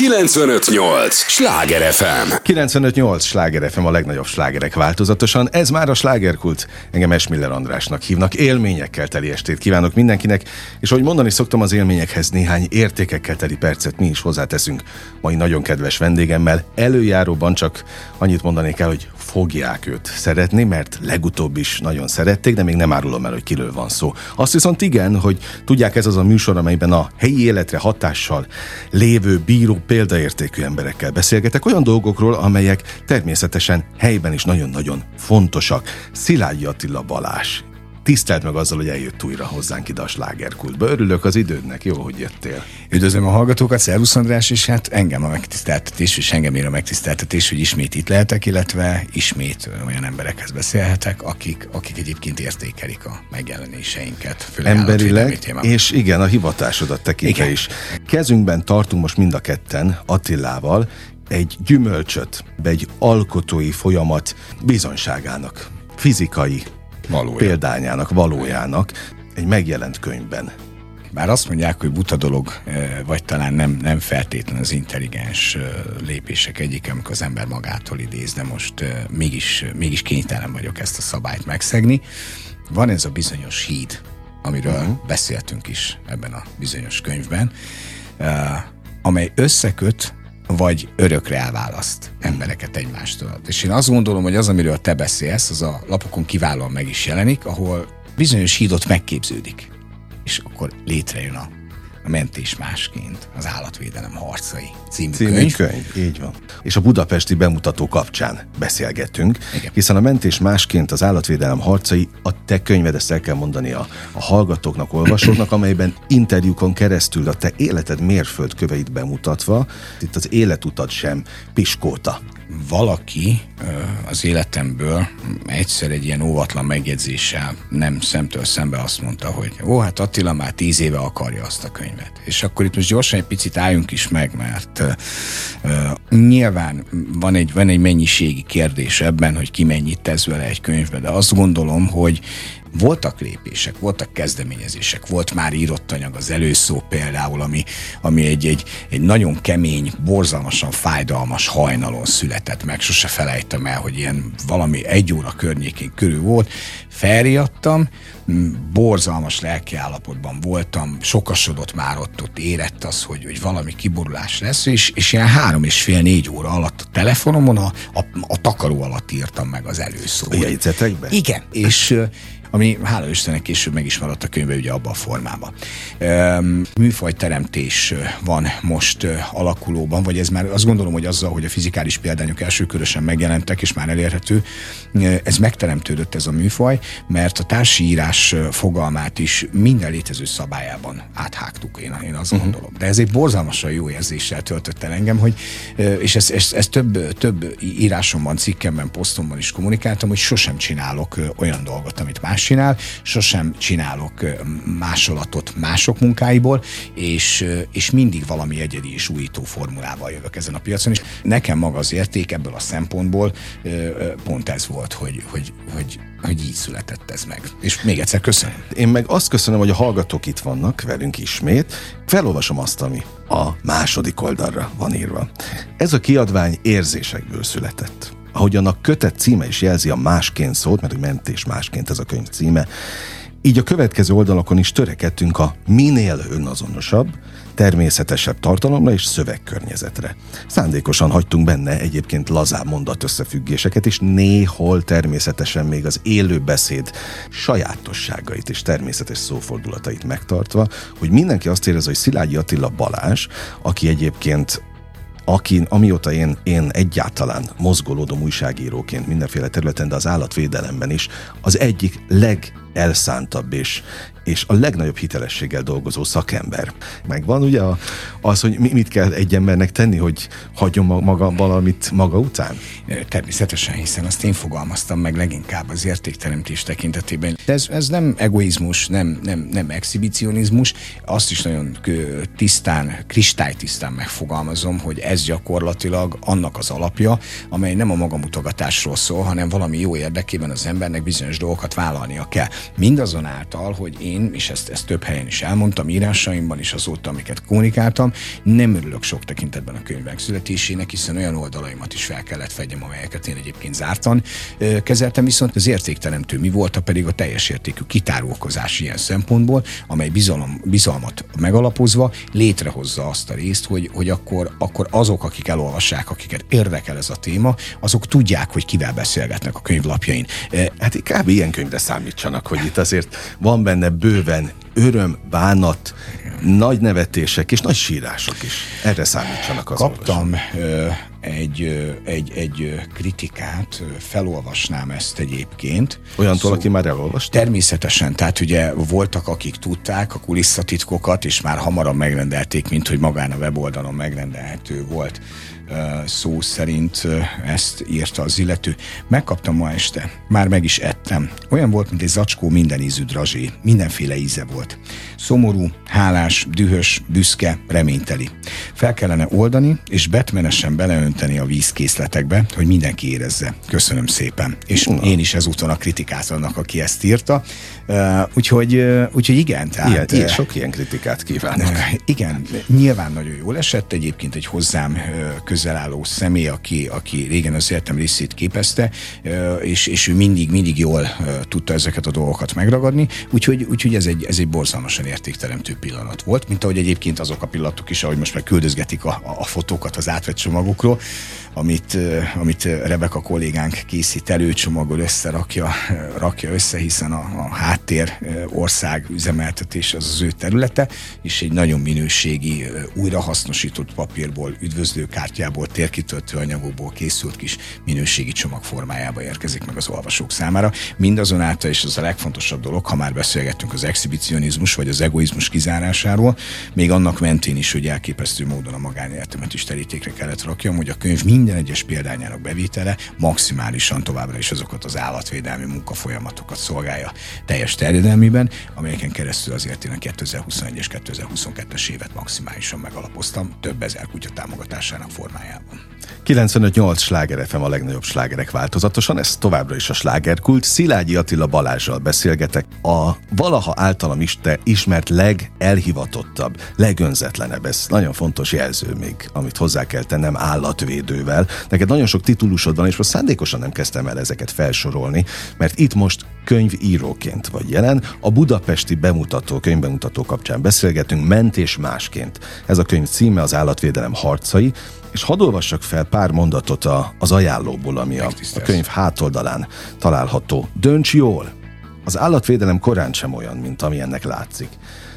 958! Sláger FM! 958! Sláger FM a legnagyobb slágerek változatosan. Ez már a slágerkult. Engem Esmiller Andrásnak hívnak. Élményekkel teli estét kívánok mindenkinek, és ahogy mondani szoktam az élményekhez néhány értékekkel teli percet mi is hozzáteszünk. Mai nagyon kedves vendégemmel előjáróban csak annyit mondanék el, hogy fogják őt szeretni, mert legutóbb is nagyon szerették, de még nem árulom el, hogy kiről van szó. Azt viszont igen, hogy tudják, ez az a műsor, amelyben a helyi életre hatással lévő bíró példaértékű emberekkel beszélgetek olyan dolgokról, amelyek természetesen helyben is nagyon-nagyon fontosak. Szilágyi Attila Balás tisztelt meg azzal, hogy eljött újra hozzánk ide a slágerkultba. Örülök az idődnek, jó, hogy jöttél. Üdvözlöm a hallgatókat, Szervusz András, és hát engem a megtiszteltetés, és engem ér a megtiszteltetés, hogy ismét itt lehetek, illetve ismét olyan emberekhez beszélhetek, akik, akik egyébként értékelik a megjelenéseinket. Emberileg, és igen, a hivatásodat tekintve igen. is. Kezünkben tartunk most mind a ketten Attilával egy gyümölcsöt, egy alkotói folyamat bizonyságának, fizikai Valója. példányának, valójának egy megjelent könyvben. Bár azt mondják, hogy buta dolog, vagy talán nem, nem feltétlen az intelligens lépések egyik, amikor az ember magától idéz, de most mégis, mégis kénytelen vagyok ezt a szabályt megszegni. Van ez a bizonyos híd, amiről uh-huh. beszéltünk is ebben a bizonyos könyvben, amely összeköt vagy örökre elválaszt embereket egymástól. És én azt gondolom, hogy az, amiről te beszélsz, az a lapokon kiválóan meg is jelenik, ahol bizonyos hídot megképződik. És akkor létrejön a a mentés másként, az állatvédelem harcai című, című könyv. könyv. Így van. És a budapesti bemutató kapcsán beszélgetünk, Igen. hiszen a mentés másként az állatvédelem harcai a te könyved, ezt el kell mondani a, a hallgatóknak, olvasóknak, amelyben interjúkon keresztül a te életed mérföldköveit bemutatva, itt az életutad sem piskóta valaki az életemből egyszer egy ilyen óvatlan megjegyzéssel nem szemtől szembe azt mondta, hogy ó, hát Attila már tíz éve akarja azt a könyvet. És akkor itt most gyorsan egy picit álljunk is meg, mert nyilván van egy, van egy mennyiségi kérdés ebben, hogy ki mennyit tesz vele egy könyvbe, de azt gondolom, hogy voltak lépések, voltak kezdeményezések, volt már írott anyag, az előszó például, ami, ami egy, egy, egy nagyon kemény, borzalmasan fájdalmas hajnalon született meg, sose felejtem el, hogy ilyen valami egy óra környékén körül volt, felriadtam, borzalmas lelkiállapotban voltam, sokasodott már ott, ott érett az, hogy, hogy valami kiborulás lesz, és, és ilyen három és fél, négy óra alatt a telefonomon a, a, a takaró alatt írtam meg az előszót. Jegyzetekben? Igen, és ami hála Istennek később meg is maradt a könyve ugye abban a formában. Műfajteremtés van most alakulóban, vagy ez már azt gondolom, hogy azzal, hogy a fizikális példányok elsőkörösen megjelentek, és már elérhető, ez megteremtődött ez a műfaj, mert a társírás fogalmát is minden létező szabályában áthágtuk, én, én azt uh-huh. gondolom. De ez egy borzalmasan jó érzéssel töltött el engem, hogy, és ezt ez, ez több, több írásomban, cikkemben, posztomban is kommunikáltam, hogy sosem csinálok olyan dolgot, amit más más csinál, sosem csinálok másolatot mások munkáiból, és, és mindig valami egyedi és újító formulával jövök ezen a piacon, és nekem maga az érték ebből a szempontból pont ez volt, hogy, hogy, hogy hogy így született ez meg. És még egyszer köszönöm. Én meg azt köszönöm, hogy a hallgatók itt vannak velünk ismét. Felolvasom azt, ami a második oldalra van írva. Ez a kiadvány érzésekből született ahogyan a kötet címe is jelzi a másként szót, mert hogy mentés másként ez a könyv címe, így a következő oldalakon is törekedtünk a minél önazonosabb, természetesebb tartalomra és szövegkörnyezetre. Szándékosan hagytunk benne egyébként lazább mondat összefüggéseket, és néhol természetesen még az élő beszéd sajátosságait és természetes szófordulatait megtartva, hogy mindenki azt érez, hogy Szilágyi Attila Balás, aki egyébként aki, amióta én, én egyáltalán mozgolódom újságíróként mindenféle területen, de az állatvédelemben is, az egyik legelszántabb és, és a legnagyobb hitelességgel dolgozó szakember. Megvan ugye az, hogy mit kell egy embernek tenni, hogy hagyjon maga valamit maga után? Természetesen, hiszen azt én fogalmaztam meg leginkább az értékteremtés tekintetében. Ez, ez nem egoizmus, nem, nem, nem exhibicionizmus, azt is nagyon tisztán, kristálytisztán megfogalmazom, hogy ez gyakorlatilag annak az alapja, amely nem a magamutogatásról szól, hanem valami jó érdekében az embernek bizonyos dolgokat vállalnia kell. Mindazonáltal, hogy én, és ezt, ezt több helyen is elmondtam, írásaimban is azóta, amiket kommunikáltam, nem örülök sok tekintetben a könyvek születésének, hiszen olyan oldalaimat is fel kellett fedjem, amelyeket én egyébként zártan kezeltem, viszont az értékteremtő mi volt, a pedig a teljes értékű kitárulkozás ilyen szempontból, amely bizalom, bizalmat megalapozva létrehozza azt a részt, hogy, hogy akkor, akkor azok, akik elolvassák, akiket érdekel ez a téma, azok tudják, hogy kivel beszélgetnek a könyvlapjain. Hát kb. ilyen könyvre számítsanak, hogy itt azért van benne bőven öröm, bánat, nagy nevetések és nagy sírások is. Erre számítsanak az Kaptam egy, egy, egy kritikát, felolvasnám ezt egyébként. Olyantól, szóval, aki már elolvasta? Természetesen, tehát ugye voltak, akik tudták a kulisszatitkokat, és már hamarabb megrendelték, mint hogy magán a weboldalon megrendelhető volt szó szerint ezt írta az illető. Megkaptam ma este, már meg is ettem. Olyan volt, mint egy zacskó minden ízű drazsé, mindenféle íze volt. Szomorú, hálás, dühös, büszke, reményteli. Fel kellene oldani, és betmenesen beleönteni a vízkészletekbe, hogy mindenki érezze. Köszönöm szépen. És Na. én is ezúton a kritikát annak, aki ezt írta. Uh, úgyhogy, uh, úgyhogy igen. Tehát, ilyen, ilyen, sok ilyen kritikát kívánok. Igen, nyilván nagyon jól esett. Egyébként egy hozzám köz közel álló személy, aki, aki régen az életem részét képezte, és, és ő mindig, mindig jól tudta ezeket a dolgokat megragadni, úgyhogy, úgyhogy ez, egy, ez egy borzalmasan értékteremtő pillanat volt, mint ahogy egyébként azok a pillanatok is, ahogy most meg küldözgetik a, a fotókat az átvett csomagokról, amit, amit Rebeka kollégánk készít elő, csomagol, összerakja, rakja össze, hiszen a, a háttér ország üzemeltetés az az ő területe, és egy nagyon minőségi, újrahasznosított papírból, üdvözlőkártyából, térkitöltő anyagokból készült kis minőségi csomag formájába érkezik meg az olvasók számára. Mindazonáltal, és az a legfontosabb dolog, ha már beszélgettünk az exhibicionizmus vagy az egoizmus kizárásáról, még annak mentén is, hogy elképesztő módon a magánéletemet is terítékre kellett rakjam, hogy a könyv minden egyes példányának bevétele maximálisan továbbra is azokat az állatvédelmi munkafolyamatokat szolgálja teljes terjedelmében, amelyeken keresztül azért én a 2021 és 2022-es évet maximálisan megalapoztam több ezer kutya támogatásának formájában. 95-8 sláger FM a legnagyobb slágerek változatosan, ez továbbra is a slágerkult. Szilágyi Attila Balázsral beszélgetek, a valaha általam iste ismert legelhivatottabb, legönzetlenebb, ez nagyon fontos jelző még, amit hozzá kell tennem állatvédővel. Neked nagyon sok titulusod van, és most szándékosan nem kezdtem el ezeket felsorolni, mert itt most könyvíróként vagy jelen. A budapesti bemutató, könyvbemutató kapcsán beszélgetünk, mentés másként. Ez a könyv címe az állatvédelem harcai, és hadd olvassak fel pár mondatot a, az ajánlóból, ami a, a könyv hátoldalán található. Dönts jól! Az állatvédelem korán sem olyan, mint ami ennek látszik.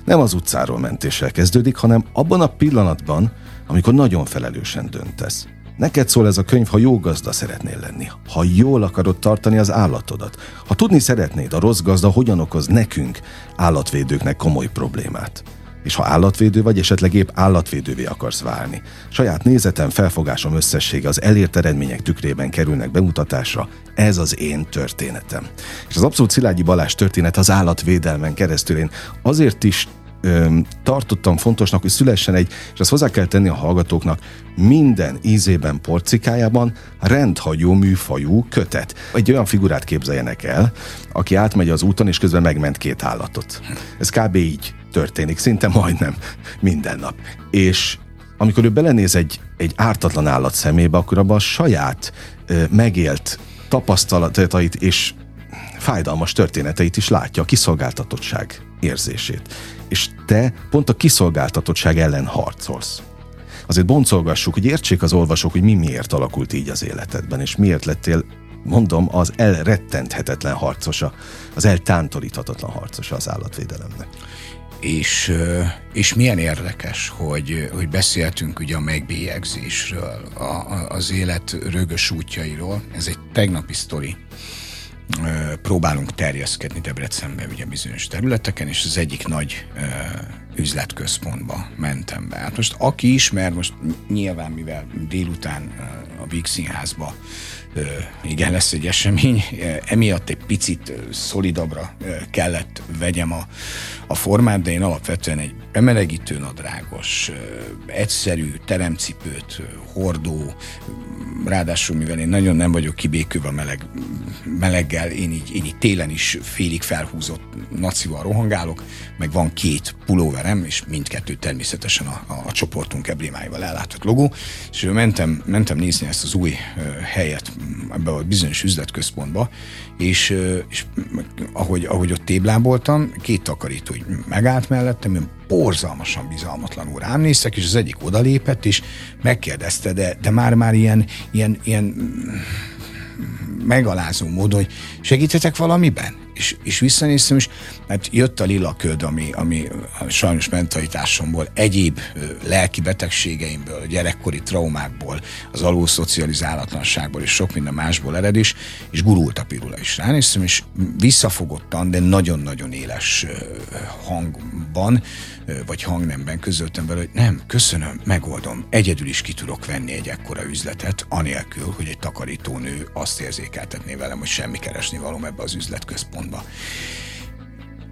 Nem az utcáról mentéssel kezdődik, hanem abban a pillanatban, amikor nagyon felelősen döntesz. Neked szól ez a könyv, ha jó gazda szeretnél lenni, ha jól akarod tartani az állatodat, ha tudni szeretnéd, a rossz gazda hogyan okoz nekünk, állatvédőknek komoly problémát. És ha állatvédő vagy, esetleg épp állatvédővé akarsz válni. Saját nézetem, felfogásom összessége az elért eredmények tükrében kerülnek bemutatásra, ez az én történetem. És az abszolút Szilágyi Balázs történet az állatvédelmen keresztül én azért is tartottam fontosnak, hogy szülessen egy, és azt hozzá kell tenni a hallgatóknak, minden ízében, porcikájában rendhagyó műfajú kötet. Egy olyan figurát képzeljenek el, aki átmegy az úton, és közben megment két állatot. Ez kb. így történik, szinte majdnem minden nap. És amikor ő belenéz egy, egy ártatlan állat szemébe, akkor abban a saját ö, megélt tapasztalatait és fájdalmas történeteit is látja, a kiszolgáltatottság érzését. És te pont a kiszolgáltatottság ellen harcolsz. Azért boncolgassuk, hogy értsék az olvasók, hogy mi miért alakult így az életedben, és miért lettél mondom, az elrettenthetetlen harcosa, az eltántoríthatatlan harcosa az állatvédelemnek. És, és milyen érdekes, hogy, hogy beszéltünk ugye a megbélyegzésről, a, az élet rögös útjairól. Ez egy tegnapi sztori. Próbálunk terjeszkedni Debrecenben ugye bizonyos területeken, és az egyik nagy üzletközpontba mentem be. Hát most aki ismer, most nyilván mivel délután a Víg Színházba igen, lesz egy esemény, emiatt egy picit szolidabbra kellett vegyem a, a formát, de én alapvetően egy bemelegítő nadrágos, egyszerű teremcipőt hordó, ráadásul mivel én nagyon nem vagyok kibékülve meleg, meleggel, én így, én így télen is félig felhúzott nacival rohangálok, meg van két pulóverem, és mindkettő természetesen a, a, a csoportunk emblémáival ellátott logó, és mentem, mentem nézni ezt az új helyet ebbe a bizonyos üzletközpontba, és, és ahogy, ahogy ott tébláboltam, két takarító hogy megállt mellettem, borzalmasan bizalmatlanul rám néztek, és az egyik odalépett, és megkérdezte, de, de már-már ilyen, ilyen, ilyen megalázó módon, hogy segíthetek valamiben? És, és visszanéztem, és hát jött a lila köd, ami, ami sajnos mentalitásomból, egyéb lelki betegségeimből, gyerekkori traumákból, az alulszocializálatlanságból és sok minden másból ered is, és gurult a pirula is. Ránéztem, és visszafogottan, de nagyon-nagyon éles hangban, vagy hangnemben közöltem vele, hogy nem, köszönöm, megoldom, egyedül is ki tudok venni egy ekkora üzletet, anélkül, hogy egy takarítónő azt érzékeltetné velem, hogy semmi keresni valóm ebbe az üzletközpontba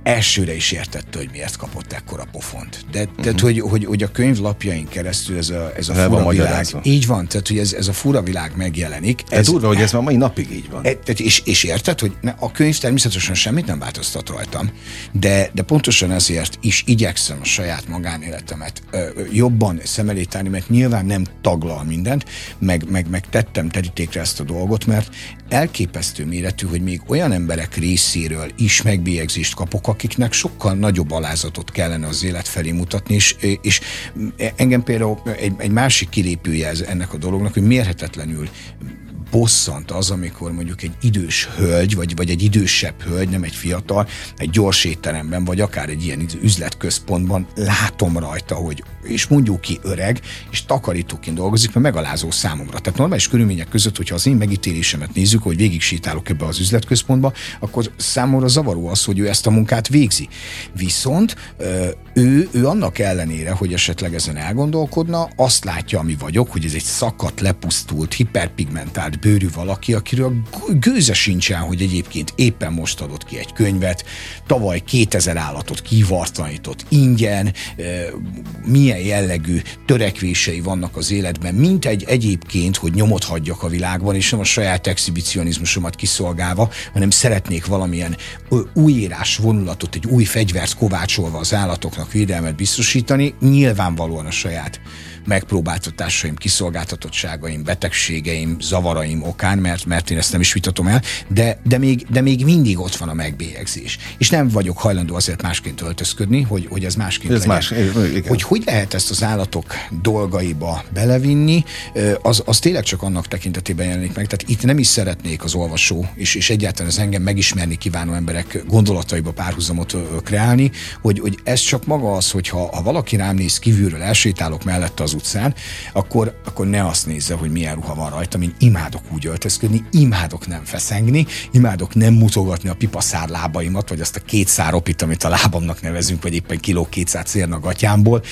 elsőre is értette, hogy miért kapott ekkora pofont. De uh-huh. tehát, hogy, hogy, hogy a könyvlapjain keresztül ez a, ez a fura világ, így van, tehát, hogy ez, ez a fura világ megjelenik. Ez durva, hogy ez már mai napig így van. E, tehát, és, és érted, hogy ne, a könyv természetesen semmit nem változtat rajtam, de, de pontosan ezért is igyekszem a saját magánéletemet ö, jobban szem elé tárni, mert nyilván nem taglal mindent, meg, meg, meg tettem terítékre ezt a dolgot, mert elképesztő méretű, hogy még olyan emberek részéről is megbélyegzést kapok, akiknek sokkal nagyobb alázatot kellene az élet felé mutatni, és, és engem például egy, egy másik kilépője ez, ennek a dolognak, hogy mérhetetlenül bosszant az, amikor mondjuk egy idős hölgy, vagy, vagy egy idősebb hölgy, nem egy fiatal, egy gyors étteremben, vagy akár egy ilyen üzletközpontban látom rajta, hogy, és mondjuk ki öreg, és takarítóként dolgozik, mert megalázó számomra. Tehát normális körülmények között, hogyha az én megítélésemet nézzük, hogy végig sétálok ebbe az üzletközpontba, akkor számomra zavaró az, hogy ő ezt a munkát végzi. Viszont ő, ő annak ellenére, hogy esetleg ezen elgondolkodna, azt látja, ami vagyok, hogy ez egy szakadt, lepusztult, hiperpigmentált bőrű valaki, akiről gőze sincsen, hogy egyébként éppen most adott ki egy könyvet, tavaly 2000 állatot kivartanított ingyen, milyen jellegű törekvései vannak az életben, mint egy egyébként, hogy nyomot hagyjak a világban, és nem a saját exhibicionizmusomat kiszolgálva, hanem szeretnék valamilyen újírás vonulatot, egy új fegyvert kovácsolva az állatoknak védelmet biztosítani, nyilvánvalóan a saját megpróbáltatásaim, kiszolgáltatottságaim, betegségeim, zavaraim okán, mert, mert én ezt nem is vitatom el, de, de, még, de még mindig ott van a megbélyegzés. És nem vagyok hajlandó azért másként öltözködni, hogy, hogy ez másként ez legyen. Más, igen. Hogy hogy lehet ezt az állatok dolgaiba belevinni, az, az tényleg csak annak tekintetében jelenik meg. Tehát itt nem is szeretnék az olvasó, és, és egyáltalán az engem megismerni kívánó emberek gondolataiba párhuzamot kreálni, hogy, hogy ez csak maga az, hogy ha, ha valaki rám néz kívülről, elsétálok mellette az az utcán, akkor, akkor ne azt nézze, hogy milyen ruha van rajta, én imádok úgy öltözködni, imádok nem feszengni, imádok nem mutogatni a pipaszár lábaimat, vagy azt a két száropit, amit a lábamnak nevezünk, vagy éppen kiló kétszár cérna gatyámból,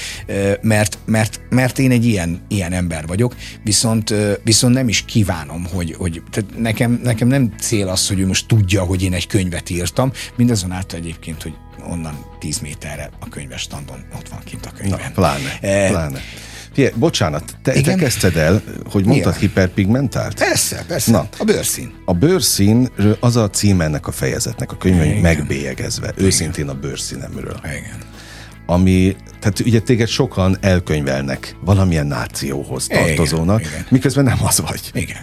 mert, mert, mert én egy ilyen, ilyen ember vagyok, viszont, viszont nem is kívánom, hogy, hogy tehát nekem, nekem nem cél az, hogy ő most tudja, hogy én egy könyvet írtam, mindazonáltal egyébként, hogy onnan 10 méterre a könyvestandon ott van kint a könyvem. Na, pláne, e, pláne. Fie, bocsánat, te, te kezdted el, hogy mondtad Milyen? hiperpigmentált? Persze, persze. Na, a bőrszín. A bőrszín, az a cím ennek a fejezetnek, a könyv megbélyegezve. Igen. Őszintén a bőrszínemről. Igen. Ami, tehát ugye téged sokan elkönyvelnek valamilyen nációhoz tartozónak, igen, igen. miközben nem az vagy. Igen.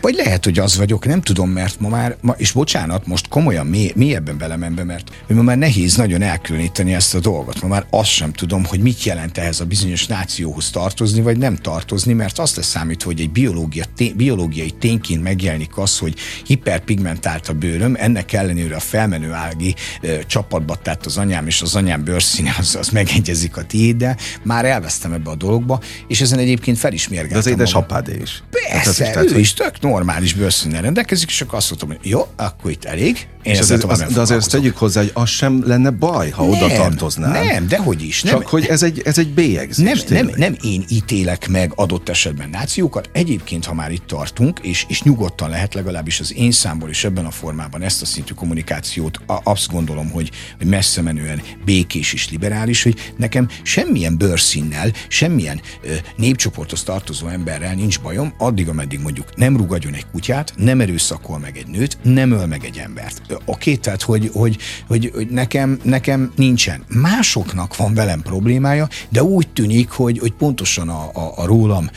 Vagy lehet, hogy az vagyok, nem tudom, mert ma már, ma, és bocsánat, most komolyan mély, mélyebben belemenve, mert ma már nehéz nagyon elkülöníteni ezt a dolgot. Ma már azt sem tudom, hogy mit jelent ehhez a bizonyos nációhoz tartozni, vagy nem tartozni, mert azt lesz számít, hogy egy biológia, té, biológiai tényként megjelenik az, hogy hiperpigmentált a bőröm, ennek ellenére a felmenő ági e, csapatba tett az anyám, és az anyám bőrszíne az, az megegyezik a tiéddel, már elvesztem ebbe a dologba, és ezen egyébként fel is De az édesapád is. Persze, Tehát, ő hogy- is tök normális bőrszínnel rendelkezik, és akkor azt mondtam, hogy jó, akkor itt elég. Én És ezzel az, de azért azt tegyük hozzá, hogy az sem lenne baj, ha oda Nem, tartoznál. Nem, dehogy is. Nem, Csak hogy ez egy, ez egy bélyegzés. nem, nem, nem én ítélek meg adott esetben nációkat. Egyébként, ha már itt tartunk, és, és nyugodtan lehet legalábbis az én számból is ebben a formában ezt a szintű kommunikációt, a, azt gondolom, hogy, hogy messze menően békés és liberális, hogy nekem semmilyen bőrszínnel, semmilyen ö, népcsoporthoz tartozó emberrel nincs bajom, addig, ameddig mondjuk nem rugadjon egy kutyát, nem erőszakol meg egy nőt, nem öl meg egy embert. Oké, tehát hogy, hogy, hogy, hogy nekem, nekem nincsen. Másoknak van velem problémája, de úgy tűnik, hogy, hogy pontosan a, a, a rólam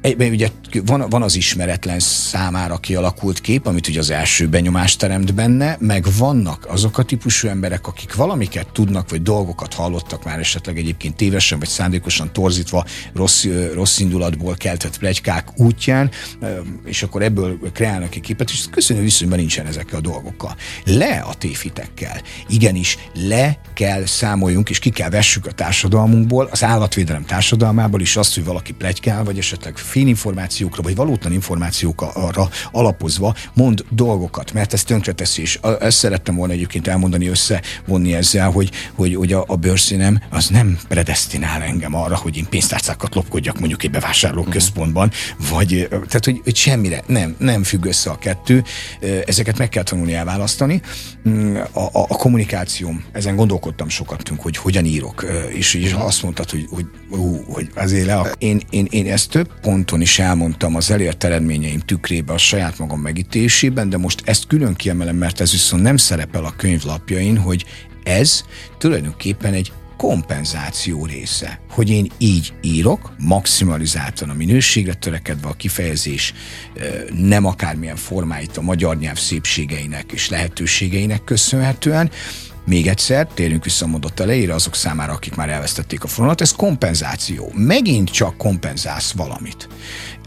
Egyben ugye van, van az ismeretlen számára kialakult kép, amit ugye az első benyomást teremt benne, meg vannak azok a típusú emberek, akik valamiket tudnak, vagy dolgokat hallottak már esetleg egyébként tévesen, vagy szándékosan torzítva rossz, rossz indulatból keltett plegykák útján, és akkor ebből kreálnak egy képet, és köszönő viszonyban nincsen ezekkel a dolgokkal. Le a téfitekkel. Igenis, le kell számoljunk, és ki kell vessük a társadalmunkból, az állatvédelem társadalmából is azt, hogy valaki plegykál, vagy esetleg félinformációkra, vagy valótlan információkra alapozva mond dolgokat, mert ez tönkreteszi, és ezt szerettem volna egyébként elmondani, összevonni ezzel, hogy, hogy, hogy a, a bőrszínem az nem predestinál engem arra, hogy én pénztárcákat lopkodjak mondjuk egy bevásárlóközpontban, vagy tehát, hogy, hogy semmire nem, nem függ össze a kettő, ezeket meg kell tanulni elválasztani. Mm, A, a, a kommunikációm, ezen gondolkodtam sokat, hogy hogyan írok, és, és azt mondtad, hogy, hogy, ú, hogy azért le, én, én, én ezt több ponton is elmondtam az elért eredményeim tükrébe a saját magam megítésében, de most ezt külön kiemelem, mert ez viszont nem szerepel a könyvlapjain, hogy ez tulajdonképpen egy kompenzáció része, hogy én így írok, maximalizáltan a minőségre törekedve a kifejezés nem akármilyen formáit a magyar nyelv szépségeinek és lehetőségeinek köszönhetően, még egyszer, térjünk vissza a mondat elejére azok számára, akik már elvesztették a fonalat, ez kompenzáció. Megint csak kompenzálsz valamit.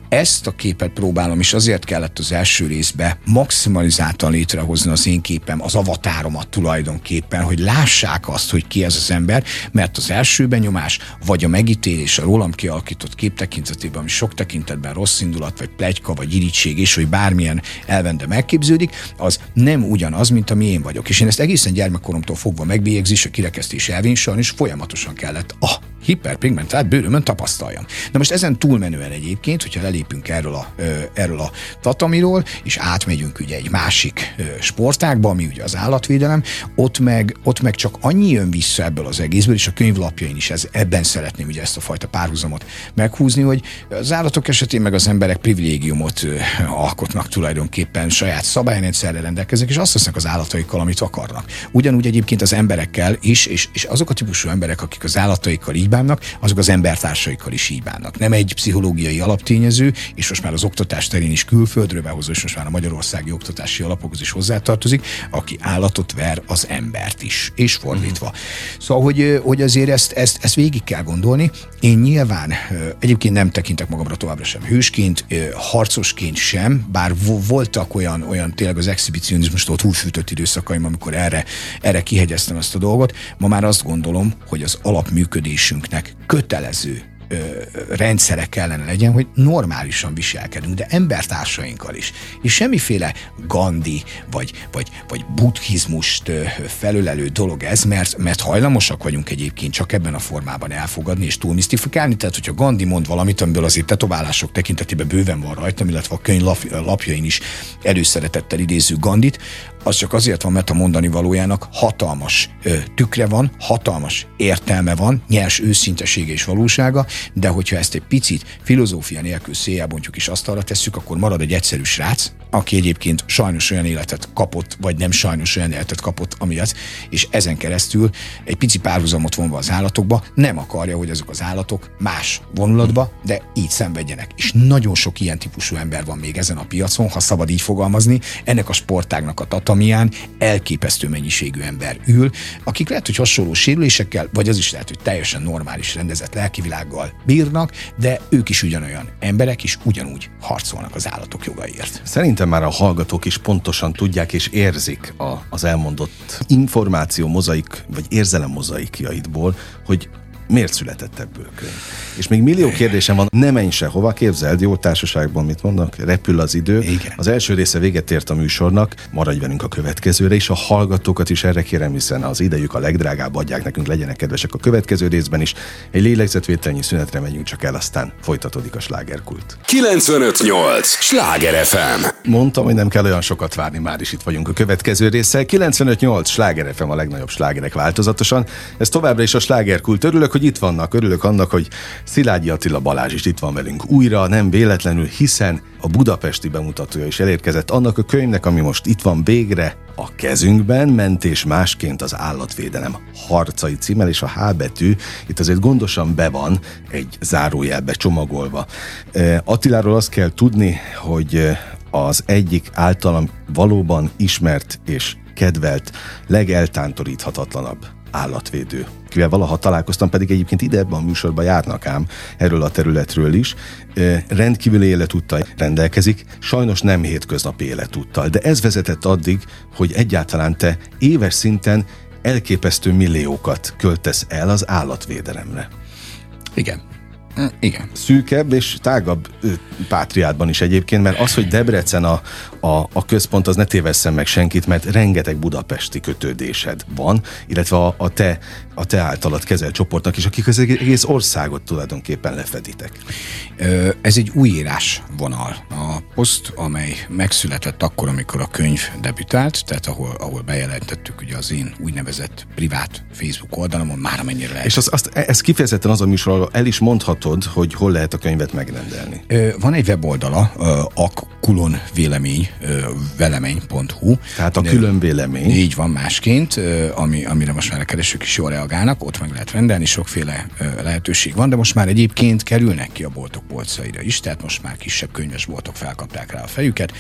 Ezt a képet próbálom, és azért kellett az első részbe maximalizáltan létrehozni az én képem, az avatáromat tulajdonképpen, hogy lássák azt, hogy ki ez az ember, mert az első benyomás, vagy a megítélés a rólam kialakított kép tekintetében, ami sok tekintetben rossz indulat, vagy plegyka, vagy irítség, és hogy bármilyen elvende megképződik, az nem ugyanaz, mint ami én vagyok. És én ezt egészen gyermekkoromtól fogva megbélyegzés, a kirekesztés elvén sajnos folyamatosan kellett a hiperpigmentált bőrömön tapasztaljam. Na most ezen túlmenően egyébként, hogyha lelépünk erről a, erről a tatamiról, és átmegyünk ugye egy másik sportágba, ami ugye az állatvédelem, ott meg, ott meg csak annyi jön vissza ebből az egészből, és a könyvlapjain is ez, ebben szeretném ugye ezt a fajta párhuzamot meghúzni, hogy az állatok esetén meg az emberek privilégiumot alkotnak tulajdonképpen, saját szabályrendszerrel rendelkeznek, és azt tesznek az állataikkal, amit akarnak. Ugyanúgy egyébként az emberekkel is, és, és azok a típusú emberek, akik az állataikkal így bánnak, azok az embertársaikkal is így bánnak. Nem egy pszichológiai alaptényező, és most már az oktatás terén is külföldről behozó, és most már a magyarországi oktatási alapokhoz is hozzátartozik, aki állatot ver az embert is, és fordítva. Szóval, hogy, hogy azért ezt, ezt, ezt végig kell gondolni. Én nyilván egyébként nem tekintek magamra továbbra sem hősként, harcosként sem, bár vo- voltak olyan, olyan tényleg az exhibicionizmustól túlfűtött időszakaim, amikor erre, erre kihegyeztem ezt a dolgot. Ma már azt gondolom, hogy az alapműködésünknek kötelező ö, rendszere kellene legyen, hogy normálisan viselkedünk, de embertársainkkal is. És semmiféle Gandhi vagy, vagy, vagy buddhizmust felölelő dolog ez, mert, mert hajlamosak vagyunk egyébként csak ebben a formában elfogadni és túlmisztifikálni. Tehát, hogyha Gandhi mond valamit, amiből azért tetoválások tekintetében bőven van rajta, illetve a könyv lap, lapjain is előszeretettel idéző Gandit, az csak azért van, mert a mondani valójának hatalmas tükre van, hatalmas értelme van, nyers őszintesége és valósága, de hogyha ezt egy picit filozófia nélkül széljábontjuk és asztalra tesszük, akkor marad egy egyszerű srác, aki egyébként sajnos olyan életet kapott, vagy nem sajnos olyan életet kapott, amiatt, és ezen keresztül egy pici párhuzamot vonva az állatokba, nem akarja, hogy azok az állatok más vonulatba, de így szenvedjenek. És nagyon sok ilyen típusú ember van még ezen a piacon, ha szabad így fogalmazni, ennek a sportágnak a tatamián elképesztő mennyiségű ember ül, akik lehet, hogy hasonló sérülésekkel, vagy az is lehet, hogy teljesen normális, rendezett lelkivilággal bírnak, de ők is ugyanolyan emberek, és ugyanúgy harcolnak az állatok jogaiért. Szerintem már a hallgatók is pontosan tudják és érzik a, az elmondott információ mozaik, vagy érzelem mozaikjaidból, hogy miért született ebből könyv? És még millió kérdésem van, ne menj sehova, képzeld, jó társaságban mit mondnak, repül az idő. Igen. Az első része véget ért a műsornak, maradj velünk a következőre, és a hallgatókat is erre kérem, hiszen az idejük a legdrágább, adják nekünk, legyenek kedvesek a következő részben is. Egy lélegzetvételnyi szünetre megyünk csak el, aztán folytatódik a slágerkult. 958! Sláger FM! Mondtam, hogy nem kell olyan sokat várni, már is itt vagyunk a következő résszel. 95.8 Sláger FM a legnagyobb slágerek változatosan. Ez továbbra is a slágerkult. Örülök, hogy itt vannak, örülök annak, hogy Szilágyi Attila Balázs is itt van velünk újra, nem véletlenül, hiszen a budapesti bemutatója is elérkezett annak a könyvnek, ami most itt van végre a kezünkben, mentés másként az állatvédelem harcai címmel, és a H betű itt azért gondosan be van egy zárójelbe csomagolva. E, Attiláról azt kell tudni, hogy az egyik általam valóban ismert és kedvelt, legeltántoríthatatlanabb állatvédő kivel valaha találkoztam, pedig egyébként ide ebben a műsorban járnak ám erről a területről is. Rendkívüli életúttal rendelkezik, sajnos nem hétköznapi életúttal, de ez vezetett addig, hogy egyáltalán te éves szinten elképesztő milliókat költesz el az állatvédelemre. Igen. Igen. Szűkebb és tágabb pátriádban is egyébként, mert az, hogy Debrecen a, a, a központ, az ne tévesszem meg senkit, mert rengeteg budapesti kötődésed van, illetve a, a, te, a te általad kezelt csoportnak is, akik az egész országot tulajdonképpen lefeditek. Ez egy új írás vonal. A poszt, amely megszületett akkor, amikor a könyv debütált, tehát ahol, ahol bejelentettük ugye az én úgynevezett privát Facebook oldalamon, már amennyire lehet. És az, azt, ez kifejezetten az a műsor, el is mondhatod, hogy hol lehet a könyvet megrendelni. Van egy weboldala, akulon vélemény, velemény.hu. Tehát a külön vélemény. Így van másként, ami, amire most már a keresők is jól reagálnak, ott meg lehet rendelni, sokféle lehetőség van, de most már egyébként kerülnek ki a boltok polcaira is, tehát most már kisebb könyvesboltok felkapták rá a fejüket,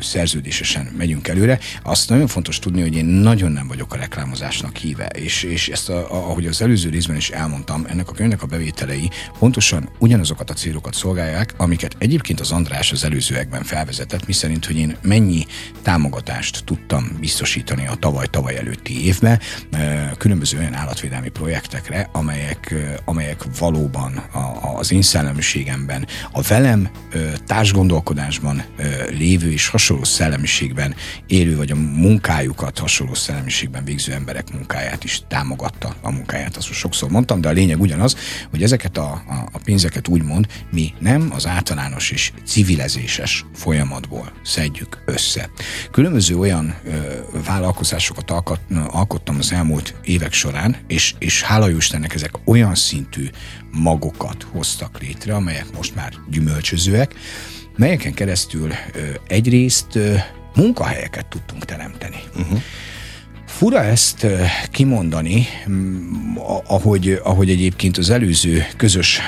szerződésesen megyünk előre. Azt nagyon fontos tudni, hogy én nagyon nem vagyok a reklámozásnak híve, és, és ezt, a, ahogy az előző részben is elmondtam, ennek a könyvnek a bevételei pontosan ugyanazokat a célokat szolgálják, amiket egyébként az András az előzőekben felvezetett, miszerint, hogy én mennyi támogatást tudtam biztosítani a tavaly-tavaly előtti évben különböző olyan állatvédelmi projektekre, amelyek, amelyek valóban az én szellemiségemben, a velem társgondolkodásban lévő és hasonló szellemiségben élő, vagy a munkájukat hasonló szellemiségben végző emberek munkáját is támogatta a munkáját, azt sokszor mondtam, de a lényeg ugyanaz, hogy ezeket a, a, a pénzeket úgymond mi nem az általános és civilezéses folyamatból szedjük össze. Különböző olyan ö, vállalkozásokat alkot, alkottam az elmúlt évek során, és, és hála Istennek ezek olyan szintű magokat hoztak létre, amelyek most már gyümölcsözőek, melyeken keresztül ö, egyrészt ö, munkahelyeket tudtunk teremteni. Uh-huh. Fura ezt kimondani, ahogy, ahogy egyébként az előző közös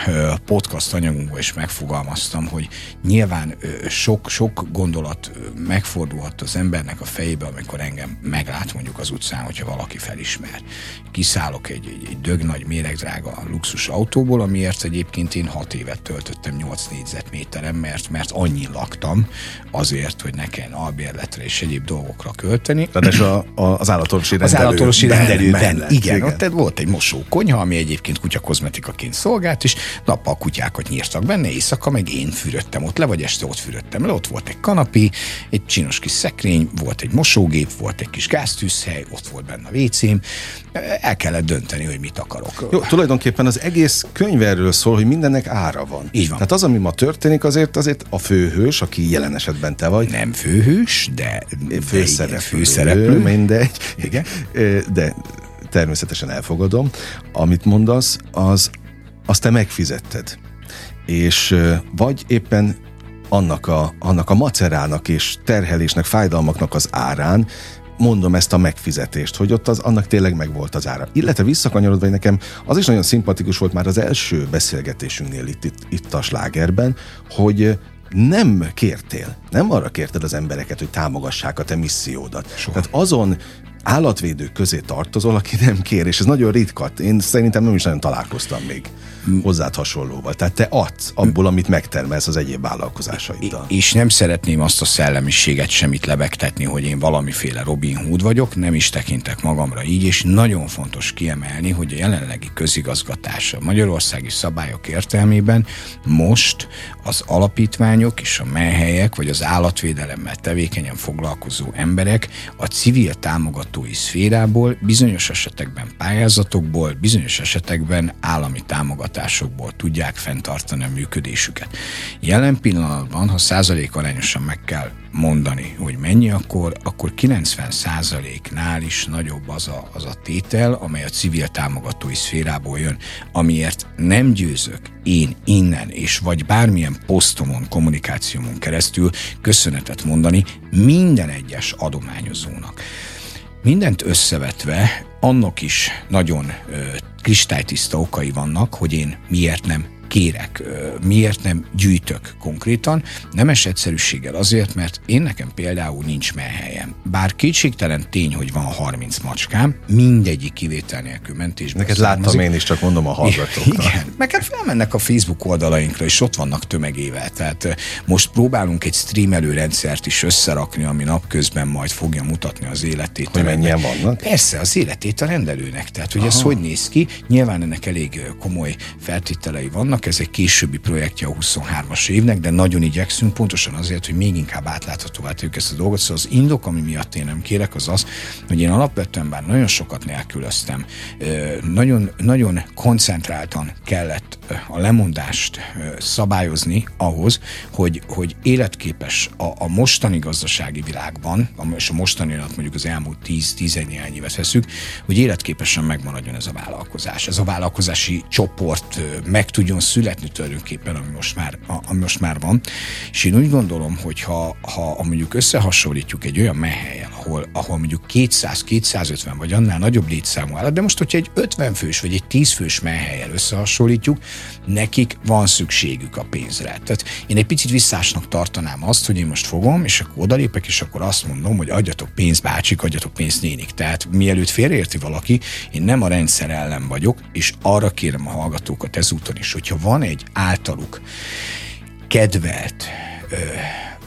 podcast anyagunkban is megfogalmaztam, hogy nyilván sok, sok gondolat megfordulhat az embernek a fejébe, amikor engem meglát mondjuk az utcán, hogyha valaki felismer. Kiszállok egy, egy, egy dög nagy méregdrága luxus autóból, amiért egyébként én hat évet töltöttem 8 négyzetméteren, mert, mert annyi laktam azért, hogy ne kelljen albérletre és egyéb dolgokra költeni. Tehát a, a, az állatot állatorvosi rendelő. Az állatorvosi rendelőben, mellett, igen, igen. Ott volt egy mosókonyha, ami egyébként kutya kozmetikaként szolgált, és nappal kutyákat nyírtak benne, éjszaka meg én fürödtem ott le, vagy este ott fürödtem le, ott volt egy kanapi, egy csinos kis szekrény, volt egy mosógép, volt egy kis gáztűzhely, ott volt benne a vécém, el kellett dönteni, hogy mit akarok. Jó, tulajdonképpen az egész könyv erről szól, hogy mindennek ára van. Így van. Tehát az, ami ma történik, azért azért a főhős, aki jelen esetben te vagy. Nem főhős, de főszereplő. Főszereplő. Mindegy. Igen. De természetesen elfogadom. Amit mondasz, az azt te megfizetted. És vagy éppen annak a, annak a macerának és terhelésnek, fájdalmaknak az árán mondom ezt a megfizetést, hogy ott az, annak tényleg megvolt az ára. Illetve visszakanyarodva, hogy nekem az is nagyon szimpatikus volt már az első beszélgetésünknél itt, itt, itt a slágerben, hogy nem kértél, nem arra kérted az embereket, hogy támogassák a te missziódat. Soha. Tehát azon állatvédők közé tartozol, aki nem kér, és ez nagyon ritka. Én szerintem nem is nagyon találkoztam még hozzád hasonlóval. Tehát te adsz abból, amit megtermelsz az egyéb vállalkozásaiddal. És nem szeretném azt a szellemiséget semmit lebegtetni, hogy én valamiféle Robin Hood vagyok, nem is tekintek magamra így, és nagyon fontos kiemelni, hogy a jelenlegi közigazgatás a magyarországi szabályok értelmében most az alapítványok és a melyhelyek, vagy az állatvédelemmel tevékenyen foglalkozó emberek a civil támogatói szférából, bizonyos esetekben pályázatokból, bizonyos esetekben állami támogatásokból tudják fenntartani a működésüket. Jelen pillanatban, ha százalék arányosan meg kell mondani, hogy mennyi, akkor, akkor 90 százaléknál is nagyobb az a, az a tétel, amely a civil támogatói szférából jön, amiért nem győzök én innen, és vagy bármilyen posztomon, kommunikációmon keresztül köszönetet mondani minden egyes adományozónak. Mindent összevetve, annak is nagyon ö, kristálytiszta okai vannak, hogy én miért nem kérek, miért nem gyűjtök konkrétan. Nemes egyszerűséggel azért, mert én nekem például nincs menhelyem. Bár kétségtelen tény, hogy van 30 macskám, mindegyik kivétel nélkül mentésben. Neked láttam én is, csak mondom a hallgatóknak. Igen, meg hát felmennek a Facebook oldalainkra, és ott vannak tömegével. Tehát most próbálunk egy streamelő rendszert is összerakni, ami napközben majd fogja mutatni az életét. Hogy mennyien vannak? Persze, az életét a rendelőnek. Tehát, hogy Aha. ez hogy néz ki? Nyilván ennek elég komoly feltételei vannak, ez egy későbbi projektje a 23-as évnek, de nagyon igyekszünk pontosan azért, hogy még inkább átláthatóvá tegyük ezt a dolgot. Szóval az indok, ami miatt én nem kérek, az az, hogy én alapvetően bár nagyon sokat nélkülöztem, nagyon, nagyon koncentráltan kellett a lemondást szabályozni ahhoz, hogy, hogy életképes a, a mostani gazdasági világban, és a mostani mondjuk az elmúlt 10-11 néhány évet veszük, hogy életképesen megmaradjon ez a vállalkozás. Ez a vállalkozási csoport meg tudjon születni tulajdonképpen, ami most már, ami most már van. És én úgy gondolom, hogy ha, ha mondjuk összehasonlítjuk egy olyan mehelyel, ahol, ahol mondjuk 200-250 vagy annál nagyobb létszámú állat, de most, hogyha egy 50 fős vagy egy 10 fős mehelyel összehasonlítjuk, nekik van szükségük a pénzre. Tehát én egy picit visszásnak tartanám azt, hogy én most fogom, és akkor odalépek, és akkor azt mondom, hogy adjatok pénzt bácsik, adjatok pénzt nénik. Tehát mielőtt félreérti valaki, én nem a rendszer ellen vagyok, és arra kérem a hallgatókat ezúton is, hogyha van egy általuk kedvelt,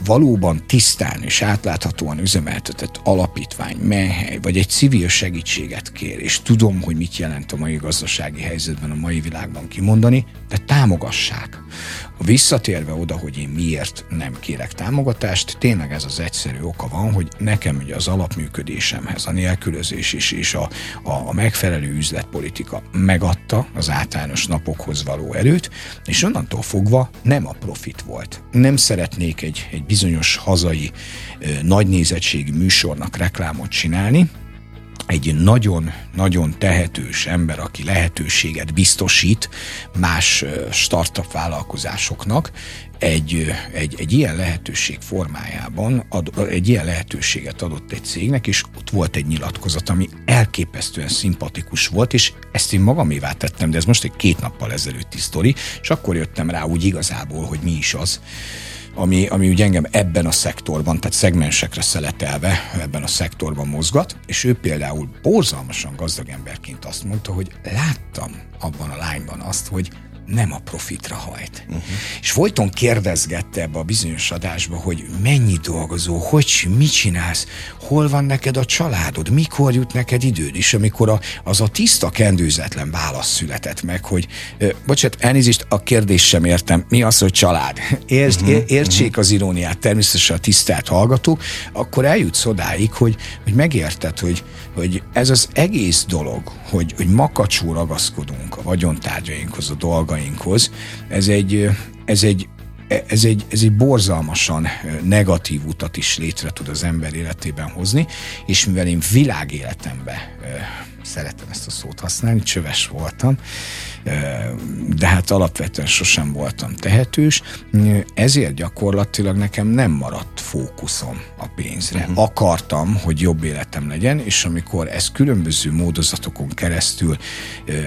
valóban tisztán és átláthatóan üzemeltetett alapítvány, menhely, vagy egy civil segítséget kér, és tudom, hogy mit jelent a mai gazdasági helyzetben, a mai világban kimondani, de támogassák. Visszatérve oda, hogy én miért nem kérek támogatást, tényleg ez az egyszerű oka van, hogy nekem ugye az alapműködésemhez a nélkülözés is és a, a, megfelelő üzletpolitika megadta az általános napokhoz való erőt, és onnantól fogva nem a profit volt. Nem szeretnék egy, egy bizonyos hazai nézettségi műsornak reklámot csinálni, egy nagyon-nagyon tehetős ember, aki lehetőséget biztosít más startup vállalkozásoknak, egy, egy, egy ilyen lehetőség formájában ad, egy ilyen lehetőséget adott egy cégnek, és ott volt egy nyilatkozat, ami elképesztően szimpatikus volt, és ezt én magamévá tettem, de ez most egy két nappal ezelőtti sztori, és akkor jöttem rá úgy igazából, hogy mi is az, ami, ami ugye engem ebben a szektorban, tehát szegmensekre szeletelve ebben a szektorban mozgat, és ő például borzalmasan gazdag emberként azt mondta, hogy láttam abban a lányban azt, hogy nem a profitra hajt. Uh-huh. És folyton kérdezgette ebbe a bizonyos adásba, hogy mennyi dolgozó, hogy mit csinálsz, hol van neked a családod, mikor jut neked időd, és amikor a, az a tiszta, kendőzetlen válasz született meg, hogy ö, bocsánat, elnézést, a kérdés sem értem, mi az, hogy család? Értsd, uh-huh. értsék uh-huh. az iróniát természetesen a tisztelt hallgatók, akkor eljutsz odáig, hogy, hogy megérted, hogy, hogy ez az egész dolog, hogy, hogy makacsú ragaszkodunk a vagyontárgyainkhoz, a dolgainkhoz, ez egy, ez egy ez egy, ez egy borzalmasan negatív utat is létre tud az ember életében hozni, és mivel én világéletembe szeretem ezt a szót használni, csöves voltam, de hát alapvetően sosem voltam tehetős, ezért gyakorlatilag nekem nem maradt fókuszom a pénzre. Uh-huh. Akartam, hogy jobb életem legyen, és amikor ez különböző módozatokon keresztül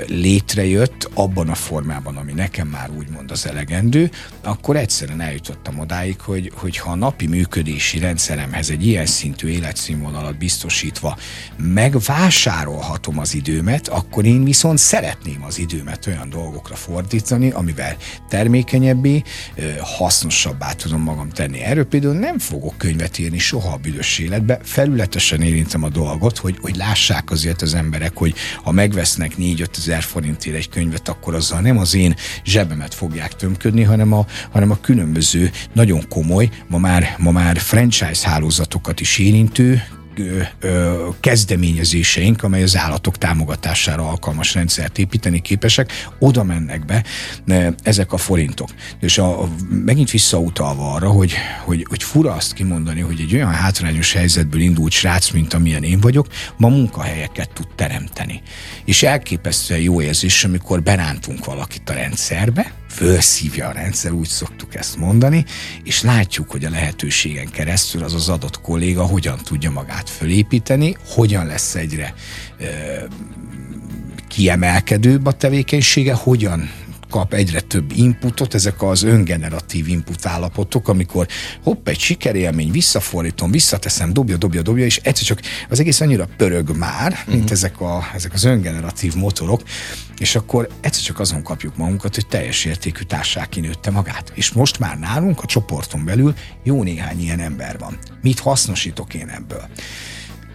létrejött, abban a formában, ami nekem már úgymond az elegendő, akkor egyszerűen eljutottam odáig, hogy, hogy ha a napi működési rendszeremhez egy ilyen szintű életszínvonalat biztosítva megvásárolhatom az időmet, akkor én viszont szeretném az időmet olyan dolgokra fordítani, amivel termékenyebbé, hasznosabbá tudom magam tenni. Erről például nem fogok könyvet írni soha a büdös életbe, felületesen érintem a dolgot, hogy, hogy lássák azért az emberek, hogy ha megvesznek 4-5 ezer forintért egy könyvet, akkor azzal nem az én zsebemet fogják tömködni, hanem a, hanem a különböző, nagyon komoly, ma már, ma már franchise hálózatokat is érintő, kezdeményezéseink, amely az állatok támogatására alkalmas rendszert építeni képesek, oda mennek be ezek a forintok. És a, megint visszautalva arra, hogy, hogy, hogy fura azt kimondani, hogy egy olyan hátrányos helyzetből indult srác, mint amilyen én vagyok, ma munkahelyeket tud teremteni. És elképesztően jó érzés, amikor berántunk valakit a rendszerbe, fölszívja a rendszer, úgy szoktuk ezt mondani, és látjuk, hogy a lehetőségen keresztül az az adott kolléga hogyan tudja magát fölépíteni, hogyan lesz egyre ö, kiemelkedőbb a tevékenysége, hogyan kap egyre több inputot, ezek az öngeneratív input állapotok, amikor hopp, egy sikerélmény, visszafordítom, visszateszem, dobja, dobja, dobja, és egyszer csak az egész annyira pörög már, mint uh-huh. ezek, a, ezek az öngeneratív motorok, és akkor egyszer csak azon kapjuk magunkat, hogy teljes értékű társág kinőtte magát. És most már nálunk a csoporton belül jó néhány ilyen ember van. Mit hasznosítok én ebből?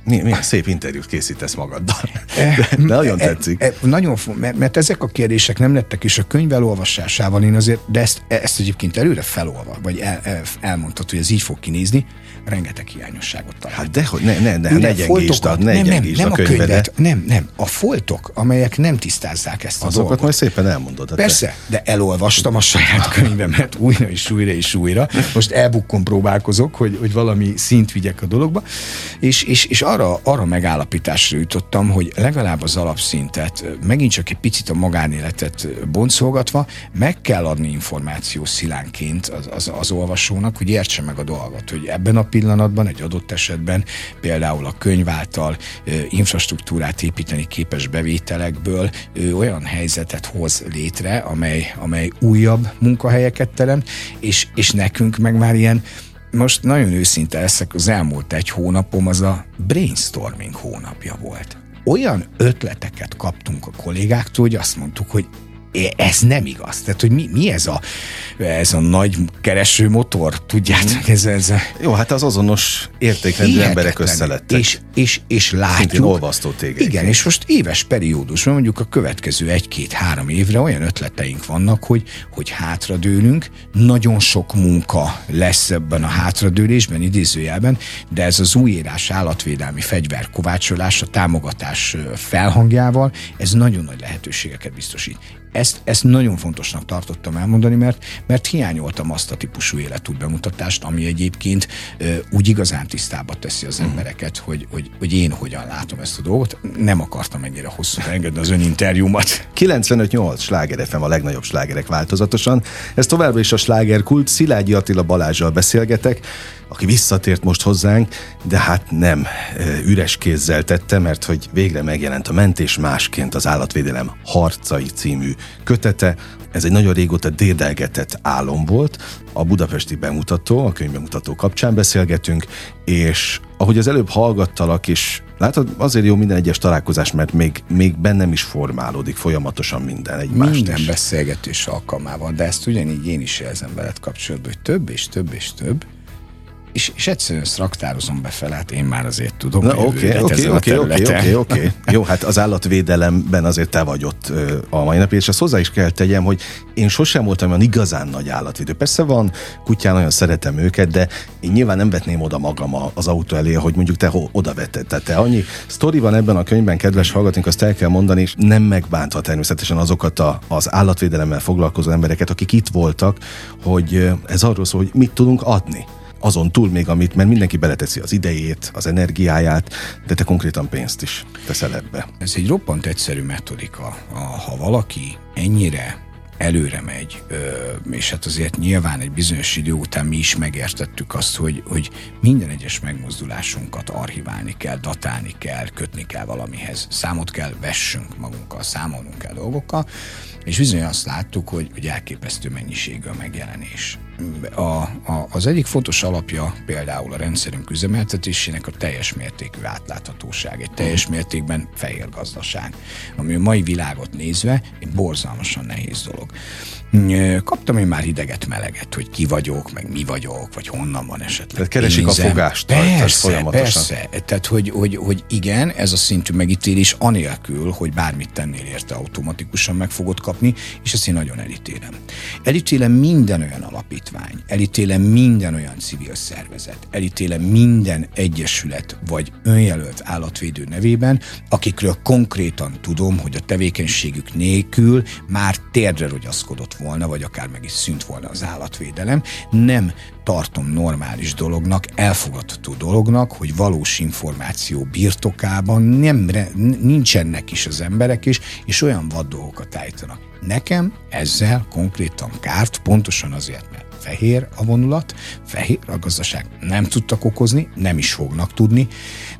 Milyen szép interjút készítesz magaddal. Eh, de, de nagyon e, tetszik. E, nagyon, mert, mert ezek a kérdések nem lettek, és a könyv elolvasásával én azért, de ezt, ezt egyébként előre felolva, vagy el, el, elmondtad, hogy ez így fog kinézni, rengeteg hiányosságot talál. Hát dehogy, ne, ne, ne, ne gyengítsd a, ne nem, nem, nem a, a könyvet, nem, nem, a foltok, amelyek nem tisztázzák ezt a Azokat dolgot. majd szépen elmondod. Persze, te. de elolvastam a saját könyvemet újra és újra és újra. Most elbukkon próbálkozok, hogy, hogy valami szint vigyek a dologba, és, és, és arra, arra megállapításra jutottam, hogy legalább az alapszintet, megint csak egy picit a magánéletet boncolgatva, meg kell adni információ szilánként az, az, az olvasónak, hogy értse meg a dolgot, hogy ebben a pillanatban, egy adott esetben például a könyv által infrastruktúrát építeni képes bevételekből olyan helyzetet hoz létre, amely, amely újabb munkahelyeket teremt, és, és nekünk meg már ilyen most nagyon őszinte leszek, az elmúlt egy hónapom az a brainstorming hónapja volt. Olyan ötleteket kaptunk a kollégáktól, hogy azt mondtuk, hogy ez nem igaz. Tehát, hogy mi, mi ez, a, ez a nagy kereső motor, tudjátok, mm. ez, ez a... Jó, hát az azonos értékrendű emberek összelettek. És, és, és látjuk... Olvasztó téged. Igen, és most éves periódusban, mondjuk a következő egy-két-három évre olyan ötleteink vannak, hogy, hogy hátradőlünk, nagyon sok munka lesz ebben a hátradőlésben, idézőjelben, de ez az újírás állatvédelmi fegyverkovácsolás, a támogatás felhangjával, ez nagyon nagy lehetőségeket biztosít ezt, ezt nagyon fontosnak tartottam elmondani, mert, mert hiányoltam azt a típusú életút bemutatást, ami egyébként úgy igazán tisztába teszi az mhm. embereket, hogy, hogy, hogy én hogyan látom ezt a dolgot. Nem akartam ennyire hosszú engedni az ön interjúmat. 95-8 sláger FM a legnagyobb slágerek változatosan. Ez továbbra is a slágerkult. Szilágyi Attila Balázsjal beszélgetek aki visszatért most hozzánk, de hát nem üres kézzel tette, mert hogy végre megjelent a Mentés másként az Állatvédelem harcai című kötete. Ez egy nagyon régóta dédelgetett álom volt. A budapesti bemutató, a könyvbemutató kapcsán beszélgetünk, és ahogy az előbb hallgattalak, és látod, azért jó minden egyes találkozás, mert még, még bennem is formálódik folyamatosan minden egymást. Minden is. beszélgetés alkalmával, de ezt ugyanígy én is érzem veled kapcsolatban, hogy több és több és több, és, és egyszerűen ezt raktározom befele, hát én már azért tudom. Oké, oké, oké, oké, oké. Jó, hát az állatvédelemben azért te vagy ott a mai napig, és azt hozzá is kell tegyem, hogy én sosem voltam olyan igazán nagy állatvédő. Persze van, kutyán nagyon szeretem őket, de én nyilván nem vetném oda magam az autó elé, hogy mondjuk te oda vetted. Tehát te annyi sztori van ebben a könyvben, kedves hallgatónk, azt el kell mondani, és nem megbántva természetesen azokat a, az állatvédelemmel foglalkozó embereket, akik itt voltak, hogy ez arról szól, hogy mit tudunk adni azon túl még, amit, mert mindenki beleteszi az idejét, az energiáját, de te konkrétan pénzt is teszel ebbe. Ez egy roppant egyszerű metodika. Ha valaki ennyire előre megy, és hát azért nyilván egy bizonyos idő után mi is megértettük azt, hogy, hogy minden egyes megmozdulásunkat archiválni kell, datálni kell, kötni kell valamihez, számot kell vessünk magunkkal, számolnunk kell dolgokkal, és bizony azt láttuk, hogy, hogy elképesztő mennyiségű a megjelenés. A, a, az egyik fontos alapja például a rendszerünk üzemeltetésének a teljes mértékű átláthatóság, egy teljes mértékben fehér gazdaság, ami a mai világot nézve egy borzalmasan nehéz dolog. Kaptam én már hideget, meleget, hogy ki vagyok, meg mi vagyok, vagy honnan van esetleg. Tehát keresik pénzem. a fogást. Persze, folyamatosan. persze. Tehát, hogy, hogy, hogy igen, ez a szintű megítélés anélkül, hogy bármit tennél érte automatikusan meg fogod kapni, és ezt én nagyon elítélem. Elítélem minden olyan alapítvány, elítélem minden olyan civil szervezet, elítélem minden egyesület vagy önjelölt állatvédő nevében, akikről konkrétan tudom, hogy a tevékenységük nélkül már térdre rogyaszkodott volna, vagy akár meg is szűnt volna az állatvédelem. Nem tartom normális dolognak, elfogadható dolognak, hogy valós információ birtokában nem, nincsenek is az emberek is, és olyan vad dolgokat állítanak. Nekem ezzel konkrétan kárt, pontosan azért, mert fehér a vonulat, fehér a gazdaság nem tudtak okozni, nem is fognak tudni,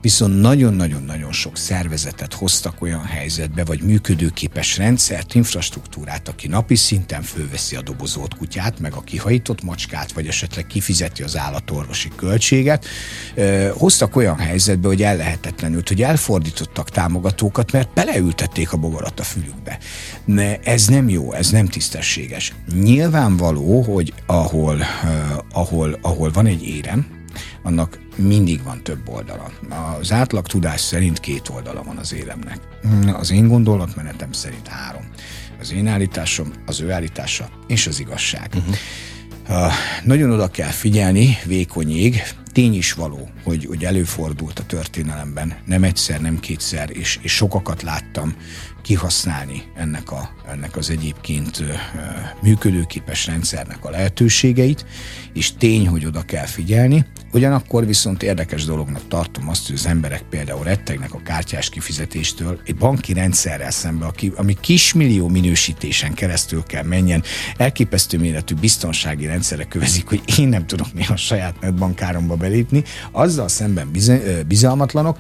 viszont nagyon-nagyon-nagyon sok szervezetet hoztak olyan helyzetbe, vagy működőképes rendszert, infrastruktúrát, aki napi szinten fölveszi a dobozolt kutyát, meg a kihajított macskát, vagy esetleg kifizeti az állatorvosi költséget, hoztak olyan helyzetbe, hogy ellehetetlenült, hogy elfordítottak támogatókat, mert beleültették a bogarat a fülükbe. Ez nem jó, ez nem tisztességes. Nyilvánvaló, hogy ahol ahol, ahol, ahol van egy érem, annak mindig van több oldala. Az átlag tudás szerint két oldala van az éremnek. Az én gondolatmenetem szerint három. Az én állításom, az ő állítása és az igazság. Uh-huh. Uh, nagyon oda kell figyelni, vékony ég, tény is való, hogy, hogy előfordult a történelemben, nem egyszer, nem kétszer, és, és sokakat láttam kihasználni ennek, a, ennek az egyébként működőképes rendszernek a lehetőségeit, és tény, hogy oda kell figyelni. Ugyanakkor viszont érdekes dolognak tartom azt, hogy az emberek például rettegnek a kártyás kifizetéstől, egy banki rendszerrel szemben, ami kismillió minősítésen keresztül kell menjen, elképesztő méretű biztonsági rendszerek kövezik, hogy én nem tudok néha a saját netbankáromba belépni, azzal szemben bizalmatlanok,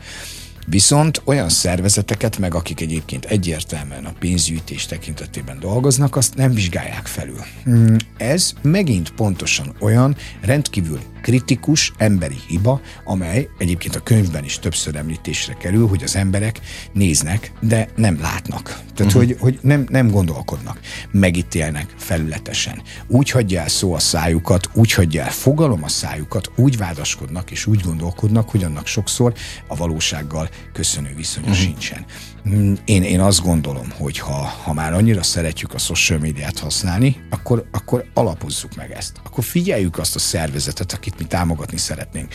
Viszont olyan szervezeteket, meg akik egyébként egyértelműen a pénzgyűjtés tekintetében dolgoznak, azt nem vizsgálják felül. Hmm, ez megint pontosan olyan rendkívül kritikus emberi hiba, amely egyébként a könyvben is többször említésre kerül, hogy az emberek néznek, de nem látnak. Tehát, uh-huh. hogy, hogy nem, nem gondolkodnak, megítélnek felületesen. Úgy hagyja el szó a szájukat, úgy hagyja el fogalom a szájukat, úgy vádaskodnak és úgy gondolkodnak, hogy annak sokszor a valósággal köszönő viszonya uh-huh. sincsen. Én, én azt gondolom, hogy ha, ha már annyira szeretjük a social médiát használni, akkor, akkor alapozzuk meg ezt. Akkor figyeljük azt a szervezetet, akit mi támogatni szeretnénk.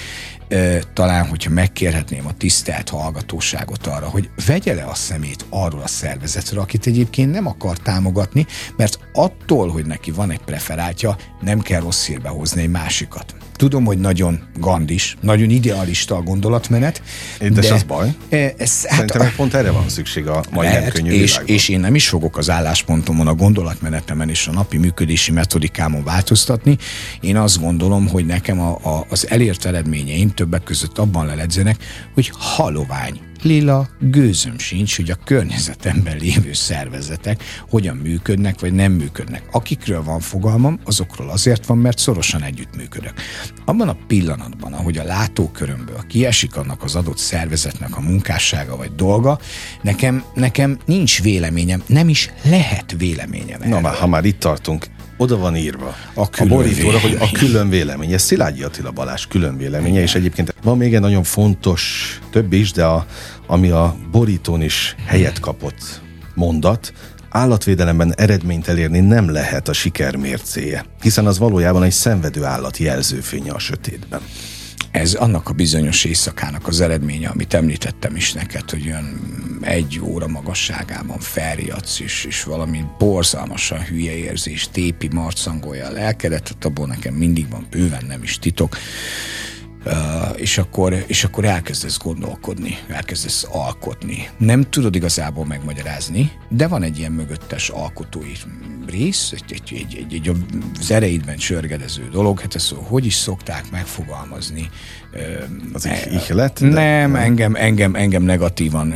Talán, hogyha megkérhetném a tisztelt hallgatóságot arra, hogy vegye le a szemét arról a szervezetről, akit egyébként nem akar támogatni, mert attól, hogy neki van egy preferáltja, nem kell rossz hírbe hozni egy másikat. Tudom, hogy nagyon gandis, nagyon idealista a gondolatmenet. De, de az baj. E, ez, hát Szerintem pont erre van szükség a mai lehet, nem könnyű és, és én nem is fogok az álláspontomon, a gondolatmenetemen és a napi működési metodikámon változtatni. Én azt gondolom, hogy nekem a, a, az elért eredményeim többek között abban leledzenek, hogy halovány lila gőzöm sincs, hogy a környezetemben lévő szervezetek hogyan működnek, vagy nem működnek. Akikről van fogalmam, azokról azért van, mert szorosan együttműködök. Abban a pillanatban, ahogy a látókörömből kiesik annak az adott szervezetnek a munkássága vagy dolga, nekem, nekem nincs véleményem, nem is lehet véleményem. Na már, ha már itt tartunk, oda van írva a, a borítóra, hogy a külön vélemény. Ez Szilágyi Attila Balázs külön véleménye, Igen. és egyébként van még egy nagyon fontos, több is, de a, ami a borítón is helyet kapott mondat, állatvédelemben eredményt elérni nem lehet a siker mércéje, hiszen az valójában egy szenvedő állat jelzőfénye a sötétben. Ez annak a bizonyos éjszakának az eredménye, amit említettem is neked, hogy olyan egy óra magasságában felriadsz, és, és valami borzalmasan hülye érzés, tépi, marcangolja a lelkedet, abból nekem mindig van bőven, nem is titok. Uh, és, akkor, és akkor elkezdesz gondolkodni, elkezdesz alkotni. Nem tudod igazából megmagyarázni, de van egy ilyen mögöttes alkotói rész, egy, egy, egy, egy, egy az ereidben csörgedező dolog, hát ezt hogy is szokták megfogalmazni. Az ihlet? Nem, engem, engem, engem negatívan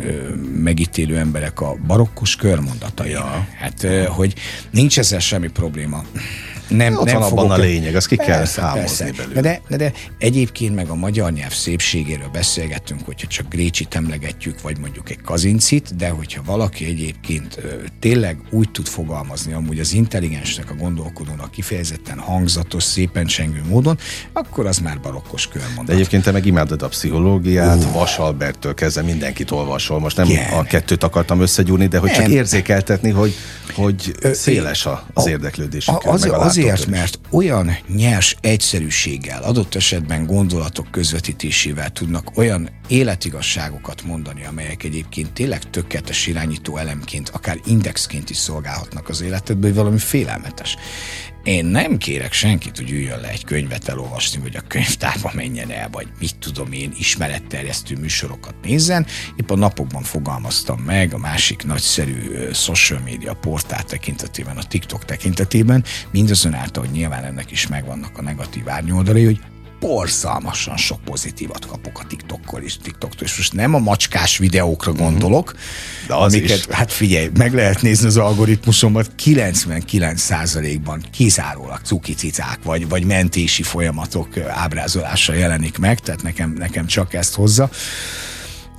megítélő emberek a barokkos körmondatai. Ja. Hát, hogy nincs ezzel semmi probléma nem, Ott nem van abban a lényeg, azt ki persze, kell számozni belőle. De, de, de egyébként meg a magyar nyelv szépségéről beszélgetünk, hogyha csak Grécsit emlegetjük, vagy mondjuk egy kazincit, de hogyha valaki egyébként ö, tényleg úgy tud fogalmazni, amúgy az intelligensnek, a gondolkodónak kifejezetten hangzatos, szépen csengő módon, akkor az már barokkos körmondat. De egyébként te meg imádod a pszichológiát, uh. Vasalbertől kezdve mindenkit olvasol. Most nem Igen. a kettőt akartam összegyúrni, de hogy nem. csak érzékeltetni, hogy, hogy széles a, az érdeklődés. Az, az, Azért, mert olyan nyers egyszerűséggel, adott esetben gondolatok közvetítésével tudnak olyan életigasságokat mondani, amelyek egyébként tényleg tökéletes irányító elemként, akár indexként is szolgálhatnak az életedben, hogy valami félelmetes. Én nem kérek senkit, hogy üljön le egy könyvet elolvasni, vagy a könyvtárba menjen el, vagy mit tudom én, ismeretterjesztő műsorokat nézzen. Épp a napokban fogalmaztam meg a másik nagyszerű social media portál tekintetében, a TikTok tekintetében, mindazonáltal, hogy nyilván ennek is megvannak a negatív árnyoldalai, hogy borzalmasan sok pozitívat kapok a TikTokkor és TikToktól, és most nem a macskás videókra gondolok, de az amiket, is. hát figyelj, meg lehet nézni az algoritmusomat, 99%-ban kizárólag cukicicák, vagy, vagy mentési folyamatok ábrázolása jelenik meg, tehát nekem, nekem csak ezt hozza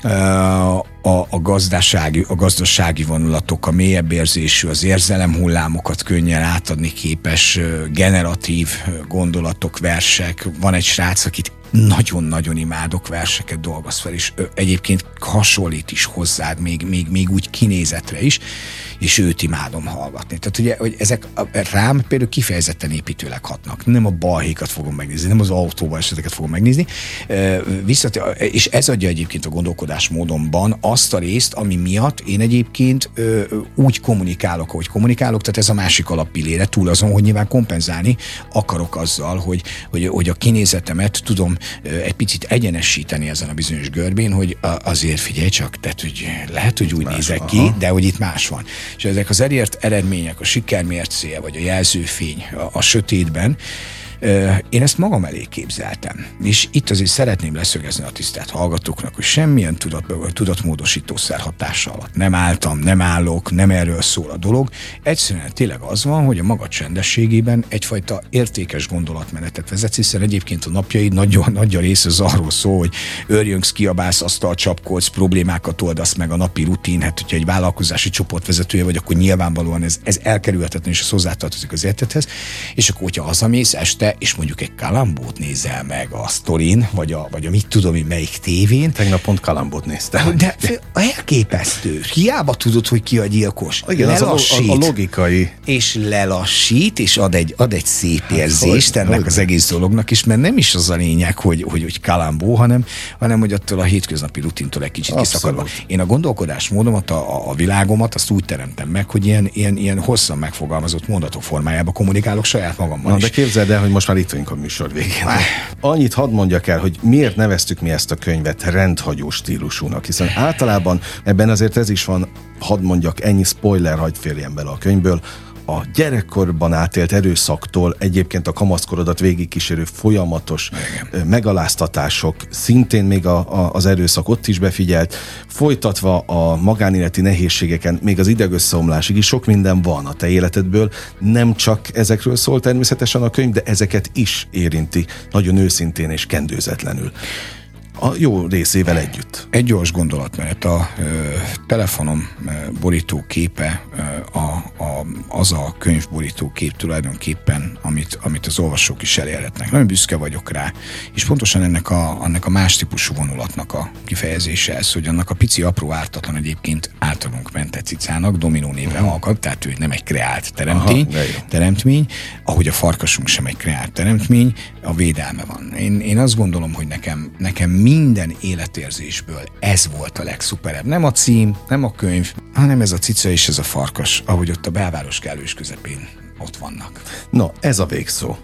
a, a, gazdasági, a gazdasági vonulatok, a mélyebb érzésű, az érzelem hullámokat könnyen átadni képes generatív gondolatok, versek. Van egy srác, akit nagyon-nagyon imádok verseket dolgoz fel, és egyébként hasonlít is hozzád, még, még, még úgy kinézetre is, és őt imádom hallgatni. Tehát ugye, hogy ezek rám például kifejezetten építőleg hatnak. Nem a balhékat fogom megnézni, nem az autóval eseteket fogom megnézni. Viszont, és ez adja egyébként a gondolkodásmódomban azt a részt, ami miatt én egyébként úgy kommunikálok, ahogy kommunikálok, tehát ez a másik alappillére, túl azon, hogy nyilván kompenzálni akarok azzal, hogy, hogy, hogy a kinézetemet tudom egy picit egyenesíteni ezen a bizonyos görbén, hogy azért figyelj csak, tehát hogy lehet, hogy úgy más, nézek ki, de hogy itt más van. És ezek az elért eredmények, a sikermércéje, vagy a jelzőfény a, a sötétben, én ezt magam elé képzeltem. És itt azért szeretném leszögezni a tisztelt hallgatóknak, hogy semmilyen tudat, tudatmódosítószer hatása alatt nem álltam, nem állok, nem erről szól a dolog. Egyszerűen tényleg az van, hogy a maga csendességében egyfajta értékes gondolatmenetet vezetsz, hiszen egyébként a napjaid nagyon nagy a része az arról szól, hogy örjöngsz, kiabálsz, asztal csapkolsz, problémákat oldasz meg a napi rutin. Hát, hogyha egy vállalkozási csoportvezetője vagy, akkor nyilvánvalóan ez, ez elkerülhetetlen, és ez hozzátartozik az értethez. És akkor, hogyha hazamész este, és mondjuk egy kalambót nézel meg a sztorin, vagy a, vagy a mit tudom én melyik tévén. Tegnap pont kalambót néztem. De elképesztő. Hiába tudod, hogy ki a gyilkos. Igen, az a, logikai. És lelassít, és ad egy, ad egy szép hát, érzést hogy, ennek hogy az egész dolognak is, mert nem is az a lényeg, hogy, hogy, hogy kalambó, hanem, hanem hogy attól a hétköznapi rutintól egy kicsit kiszakadva. Én a gondolkodásmódomat, a, a világomat, azt úgy teremtem meg, hogy ilyen, ilyen, ilyen hosszan megfogalmazott mondatok formájába kommunikálok saját magammal Na, is. de képzeld el, hogy most már itt vagyunk a műsor végén. Annyit hadd mondjak el, hogy miért neveztük mi ezt a könyvet rendhagyó stílusúnak, hiszen általában ebben azért ez is van, hadd mondjak, ennyi spoiler hagy férjen bele a könyvből, a gyerekkorban átélt erőszaktól egyébként a kamaszkorodat végigkísérő folyamatos Igen. megaláztatások, szintén még a, a, az erőszak ott is befigyelt, folytatva a magánéleti nehézségeken, még az idegösszeomlásig is sok minden van a te életedből. Nem csak ezekről szól természetesen a könyv, de ezeket is érinti nagyon őszintén és kendőzetlenül. A jó részével együtt. Egy gyors gondolat, mert a ö, telefonom ö, borító képe ö, a, a, az a könyvborító kép tulajdonképpen, amit, amit az olvasók is elérhetnek. Nagyon büszke vagyok rá, és pontosan ennek a, annak a más típusú vonulatnak a kifejezése ez, hogy annak a pici apró ártatlan egyébként általunk mentett cicának, Dominó névre uh-huh. hallgat, tehát ő nem egy kreált teremtény, Aha, teremtmény, ahogy a farkasunk sem egy kreált teremtmény, a védelme van. Én, én azt gondolom, hogy nekem, nekem minden életérzésből ez volt a legszuperebb. Nem a cím, nem a könyv, hanem ez a cica és ez a farkas, ahogy ott a belváros kellős közepén ott vannak. Na, ez a végszó.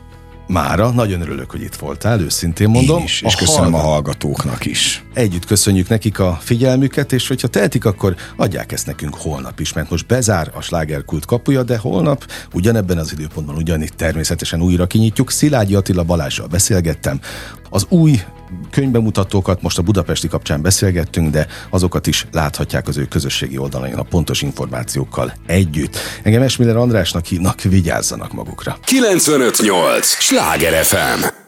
Mára nagyon örülök, hogy itt voltál, őszintén mondom. Én is, és a köszönöm hallgat... a hallgatóknak is. Együtt köszönjük nekik a figyelmüket, és hogyha tehetik, akkor adják ezt nekünk holnap is, mert most bezár a slágerkult kapuja, de holnap ugyanebben az időpontban ugyanitt természetesen újra kinyitjuk. Szilágyi Attila Balázsral beszélgettem. Az új könyvbemutatókat most a budapesti kapcsán beszélgettünk, de azokat is láthatják az ő közösségi oldalain a pontos információkkal együtt. Engem Esmiller Andrásnak hívnak, vigyázzanak magukra. 958! Sláger FM!